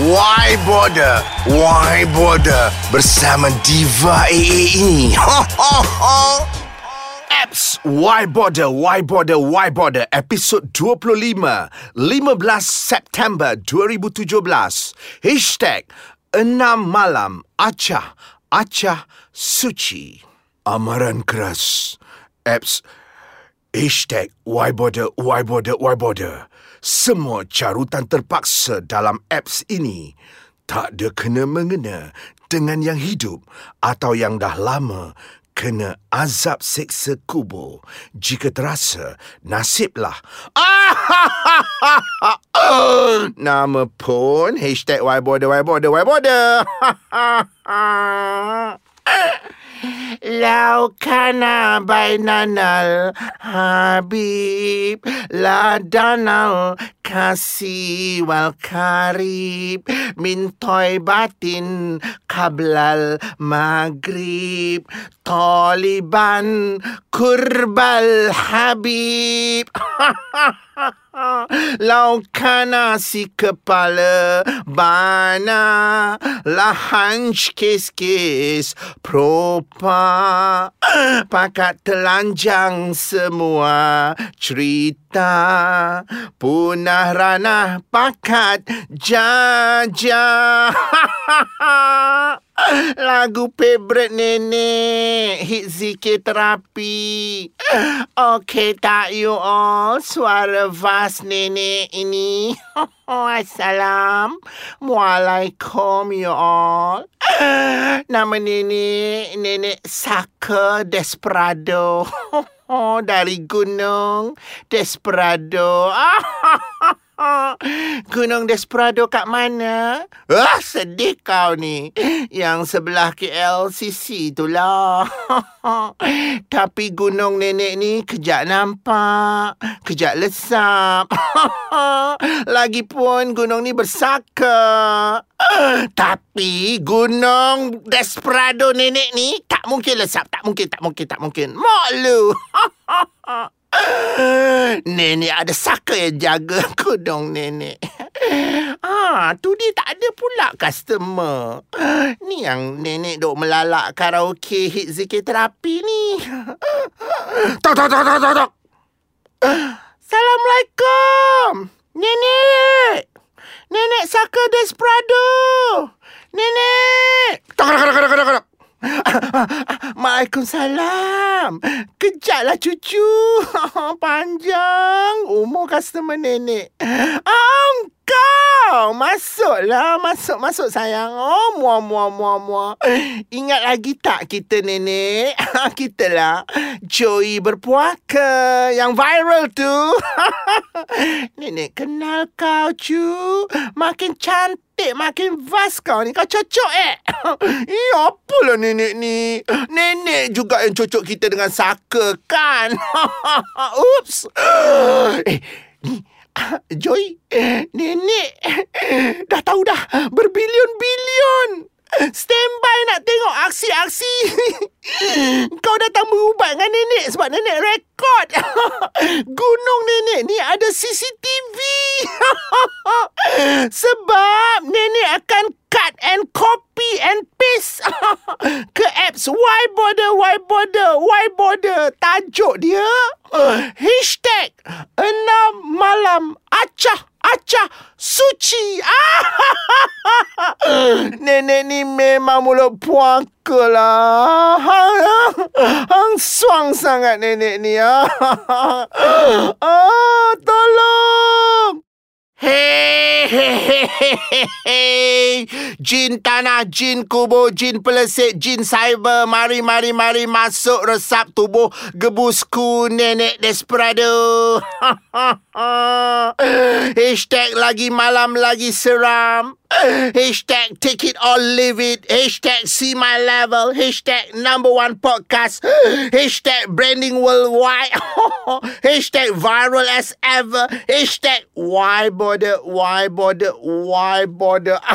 Why Border? Why Border? Bersama Diva AA ini. Ho, ho, ho. Apps Why Border, Why Border, Why Border Episod 25 15 September 2017 Hashtag Enam Malam Acah Acah Suci Amaran keras Apps Hashtag Why Border, Why Border, Why Border semua carutan terpaksa dalam apps ini tak ada kena-mengena dengan yang hidup atau yang dah lama kena azab seksa kubur. Jika terasa, nasiblah. Nama pun hashtag why border, why border, why border. Lau kana bainanal Habib La danal kasih wal karib Min batin kablal maghrib Taliban kurbal Habib. Lau kana si kepala bana Lahanch kes-kes propa. Pakat telanjang semua cerita Punah ranah pakat. Jajah Lagu favourite nenek. Hit zikir terapi. Okay tak you all. Suara vas nenek ini. Assalam. Waalaikum you all. Nama nenek Nenek Saka Desperado Dari Gunung. Desperado Gunung Desperado kat mana? Ah, sedih kau ni. Yang sebelah KLCC itulah. Tapi gunung nenek ni kejap nampak, kejap lesap. Lagipun gunung ni bersaka. Tapi gunung Desperado nenek ni tak mungkin lesap, tak mungkin, tak mungkin, tak mungkin. Mak lu. Nenek ada saka yang jaga kudung nenek. Ah, tu dia tak ada pula customer. Ni yang nenek duk melalak karaoke hit zikir terapi ni. Tok, tok, tok, tok, tok. Assalamualaikum. Nenek. Nenek Saka Desperado. Nenek. Tok, tok, tok, tok, tok. Waalaikumsalam. Kejaplah cucu. Panjang umur customer nenek. Oh, kau. Masuklah. Masuk, masuk sayang. Oh, muah, muah, muah, muah. Ingat lagi tak kita nenek? kita lah. Joey berpuaka. Yang viral tu. nenek kenal kau, cu. Makin cantik makin vast kau ni. Kau cocok eh. Eh, apalah nenek ni. Nenek juga yang cocok kita dengan Saka kan. Oops. Eh, ni. Joy, nenek dah tahu dah berbilion-bilion. Standby nak tengok aksi-aksi. Kau datang berubat dengan nenek sebab nenek rekod. Gunung nenek ni ada CCTV. sebab nenek akan cut and paste ke apps? Why Bother, Why Bother, Why Bother. Tajuk dia Hashtag Enam Malam Acah Acah Suci. Nenek ni memang mulut puaka lah. Hang suang sangat nenek ni ah, Tolong Jin tanah, jin kubur, jin pelesik, jin cyber. Mari, mari, mari masuk resap tubuh gebusku nenek desperado. Hashtag lagi malam lagi seram. Hashtag take it or leave it. Hashtag see my level. Hashtag number one podcast. Hashtag branding worldwide. Hashtag viral as ever. Hashtag why bother, why bother, why bother.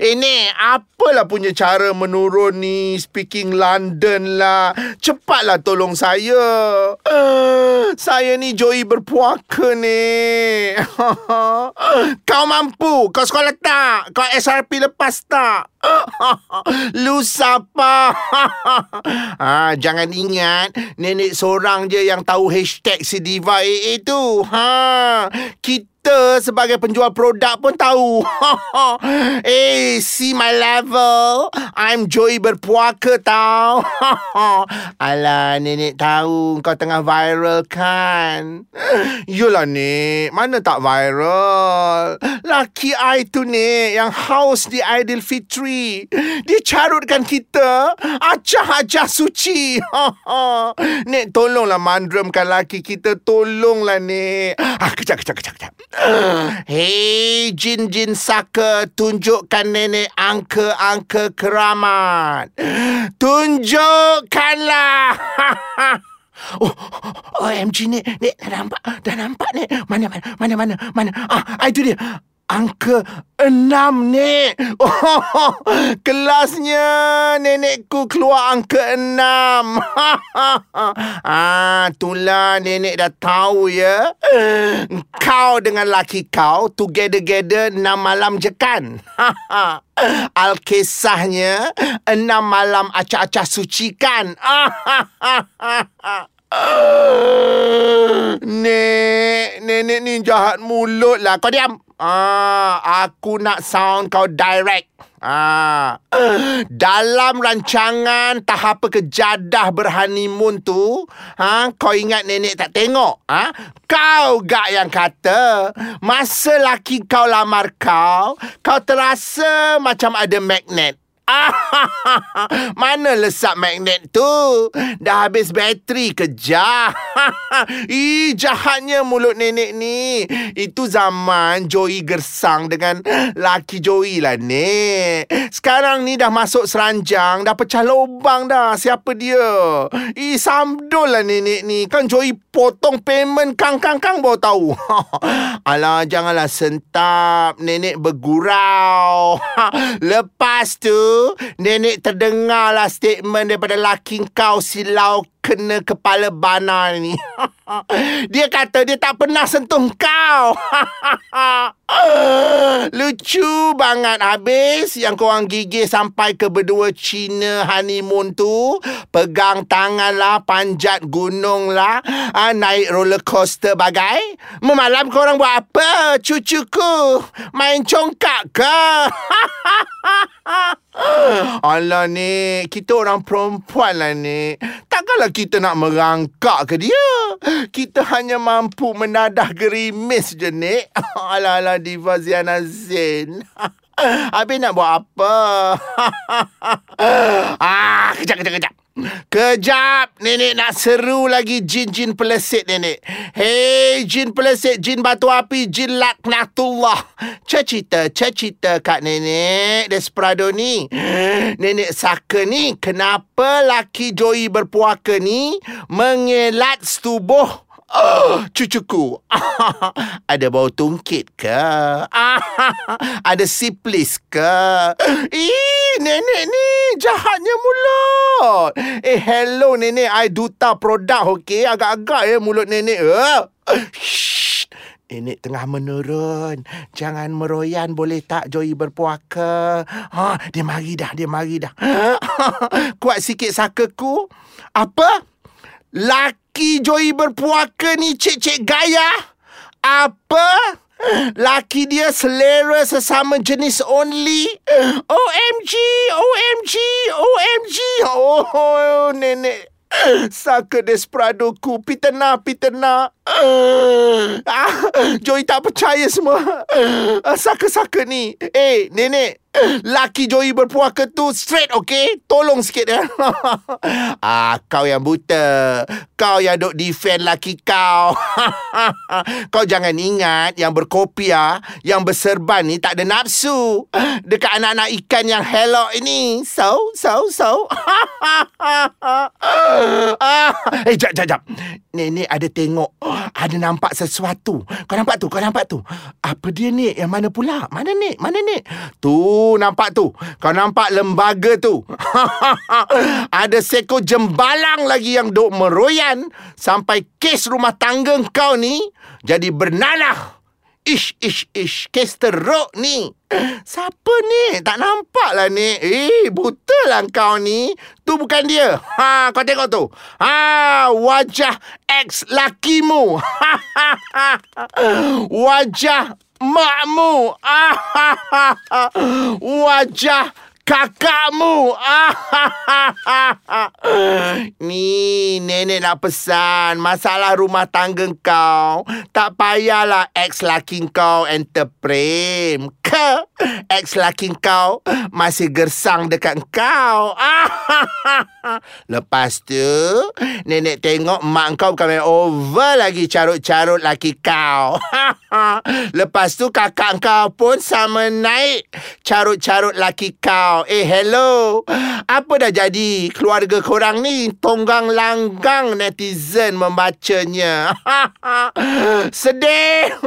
Ini apalah punya cara menurun ni. Speaking London lah. Cepatlah tolong saya. Saya ni Joey berpuaka ni. Kau mampu. Kau sekolah tak? Kau SRP lepas tak? Lu siapa? Ha, Jangan ingat Nenek seorang je yang tahu hashtag si Diva AA tu. Ha, Kita kita sebagai penjual produk pun tahu. eh, see my level. I'm Joy berpuaka tau. Alah, nenek tahu kau tengah viral kan? Yolah, nek. Mana tak viral? Laki I tu, nek. Yang haus di Aidilfitri. Dia carutkan kita. Acah-acah suci. nek, tolonglah mandrumkan laki kita. Tolonglah, nek. Ah, kejap, kejap, kejap, kejap. Hei jin-jin saka Tunjukkan nenek angka-angka keramat Tunjukkanlah Oh, OMG ni, ni dah nampak, dah nampak ni. Mana mana mana mana mana. Ah, itu dia angka enam ni. Oh, kelasnya nenekku keluar angka enam. ah, itulah nenek dah tahu ya. Kau dengan laki kau together-together enam malam je kan? Alkisahnya enam malam acah-acah suci kan? Nek, nenek ni jahat mulut lah. Kau diam. Ah, aku nak sound kau direct. Ah. Dalam rancangan tahap kejadah berhanimun tu, ha, kau ingat nenek tak tengok? Ha? Kau gak yang kata, masa laki kau lamar kau, kau terasa macam ada magnet. Mana lesak magnet tu? Dah habis bateri kejar. Ih, jahatnya mulut nenek ni. Itu zaman Joey gersang dengan laki Joey lah, Nek. Sekarang ni dah masuk seranjang, dah pecah lubang dah. Siapa dia? Ih, samdol lah nenek ni. Kan Joey potong payment kang-kang-kang baru tahu. Alah, janganlah sentap. Nenek bergurau. Lepas tu, nenek terdengarlah statement daripada laki kau silau kena kepala bana ni. dia kata dia tak pernah sentuh kau. Lucu banget habis yang korang gigih sampai ke berdua Cina honeymoon tu. Pegang tangan lah, panjat gunung lah, ha, naik roller coaster bagai. Memalam korang buat apa, cucuku? Main congkak ke? Alah ni, kita orang perempuan lah ni. Takkanlah kita nak merangkak ke dia? Kita hanya mampu menadah gerimis je ni. Alah alah Diva Ziana Zain. Habis nak buat apa? ah, kejap, kejap, kejap. Kejap, nenek nak seru lagi jin-jin pelesit nenek. Hei, jin pelesit, jin batu api, jin laknatullah. Cerita, cerita kat nenek Desperado ni. Nenek saka ni, kenapa laki Joey berpuaka ni mengelat setubuh Oh, cucuku. Ada bau tungkit ke? Ada siplis ke? Ih, nenek ni jahatnya mulut. Eh, hello nenek. I duta produk, okey? Agak-agak ya mulut nenek. Uh. Shh. Nenek tengah menurun. Jangan meroyan boleh tak Joy berpuaka. Ha, dia mari dah, dia mari dah. Kuat sikit sakaku. Apa? Laki laki Joey berpuaka ni cik-cik gaya? Apa? Laki dia selera sesama jenis only? OMG, OMG, OMG. Oh, nenek. Saka Desperado ku Pitena Pitena ah, Joy tak percaya semua. Ah, Saka-saka ni. Eh nenek Laki Joey berpuaka tu straight okay? Tolong sikit ya ah, Kau yang buta. Kau yang duk defend laki kau. Kau jangan ingat Yang berkopiah Yang berserban ni tak ada nafsu. Dekat anak-anak ikan yang hello ini. So so so Eh jap jap jap Nenek ada tengok Ada nampak sesuatu Kau nampak tu Kau nampak tu Apa dia ni Yang mana pula Mana ni Mana ni Tu nampak tu. Kau nampak lembaga tu. Ada seko jembalang lagi yang duk meroyan sampai kes rumah tangga kau ni jadi bernanah. Ish, ish, ish. Kes teruk ni. Siapa ni? Tak nampak lah ni. Eh, buta lah kau ni. Tu bukan dia. Ha, kau tengok tu. Ha, wajah ex lakimu. Wajah makmu. Ha. Wajah kakakmu. Ni nenek nak pesan masalah rumah tangga kau. Tak payahlah ex laki kau enter frame. Ke ex laki kau masih gersang dekat kau. Lepas tu nenek tengok mak kau bukan main over lagi carut-carut laki kau. Lepas tu kakak kau pun sama naik carut-carut laki kau. Eh, hello. Apa dah jadi keluarga korang ni? Tonggang langgang netizen membacanya. Sedih.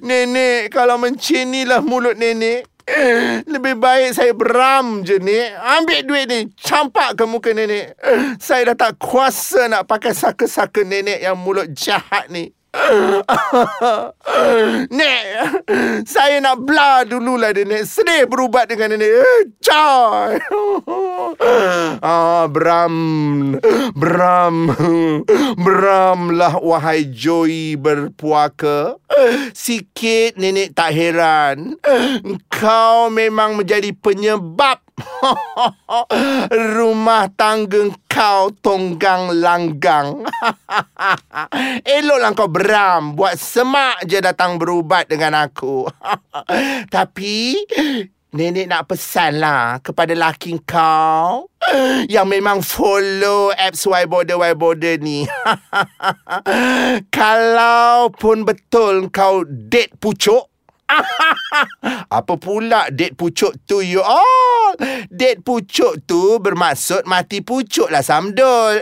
Nenek, kalau mencinilah mulut nenek. Lebih baik saya beram je ni Ambil duit ni Campak ke muka nenek Saya dah tak kuasa nak pakai saka-saka nenek Yang mulut jahat ni Nek, saya nak bla dululah dia, Nek. Sedih berubat dengan nenek. Eh, coy. ah, Bram. Bram. Bramlah, wahai Joy berpuaka. Sikit nenek tak heran. Kau memang menjadi penyebab Rumah tangga kau tonggang langgang. Eloklah kau beram. Buat semak je datang berubat dengan aku. Tapi... Nenek nak pesan lah kepada laki kau yang memang follow apps Y Border Y Border ni. Kalau pun betul kau date pucuk, Apa pula date pucuk tu you all? Date pucuk tu bermaksud mati pucuk lah Samdul.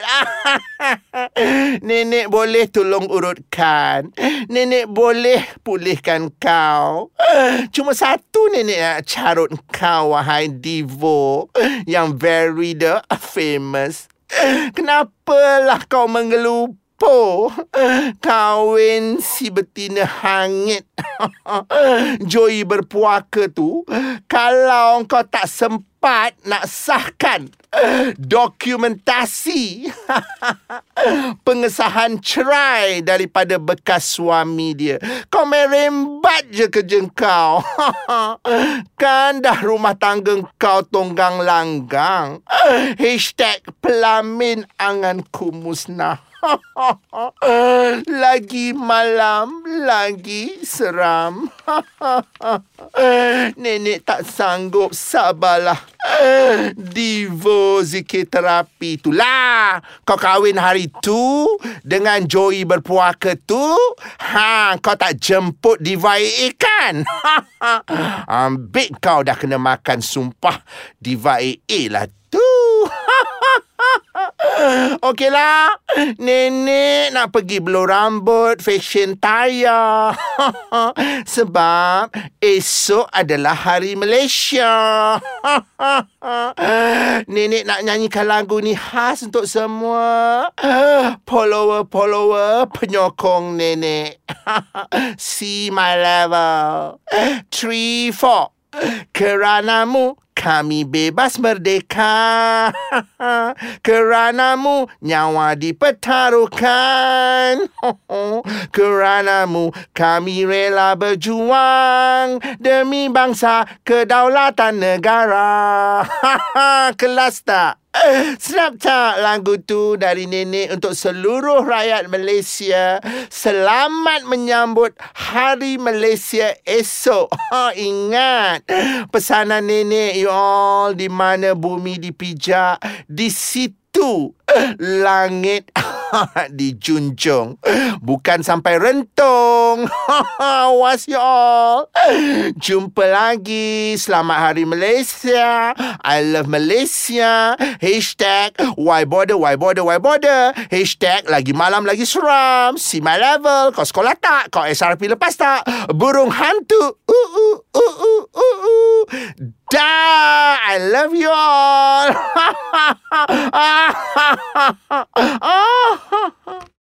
Nenek boleh tolong urutkan. Nenek boleh pulihkan kau. Cuma satu nenek nak carut kau wahai divo yang very the famous. Kenapalah kau mengelup Po, kahwin si betina hangit. Joy berpuaka tu, kalau kau tak sempat nak sahkan dokumentasi pengesahan cerai daripada bekas suami dia. Kau merembat je kerja kau. kan dah rumah tangga kau tonggang langgang. Hashtag pelamin anganku musnah. lagi malam, lagi seram. Nenek tak sanggup, sabarlah. Divo zikir terapi tu lah. Kau kahwin hari tu dengan Joey berpuaka tu. Ha, kau tak jemput Diva AA kan? Ambil kau dah kena makan sumpah Diva AA lah tu. Okeylah. Nenek nak pergi blow rambut, fashion tayar. Sebab esok adalah hari Malaysia. Nenek nak nyanyikan lagu ni khas untuk semua follower-follower penyokong nenek. See my level. Three, four. Keranamu kami bebas merdeka. Keranamu nyawa dipertaruhkan. Keranamu kami rela berjuang Demi bangsa kedaulatan negara. Kelas tak? Sedap tak lagu tu dari nenek untuk seluruh rakyat Malaysia? Selamat menyambut Hari Malaysia esok. Ha, Ingat pesanan nenek you all Di mana bumi dipijak Di situ langit dijunjung bukan sampai was you all jumpa lagi. Selamat hari Malaysia. I love Malaysia. Hashtag why border why border why border hashtag lagi malam lagi seram. See my level. Kau sekolah tak? Kau SRP lepas tak? Burung hantu. Uh, uh, uh, uh, uh, uh. Dah, I love you all. ah.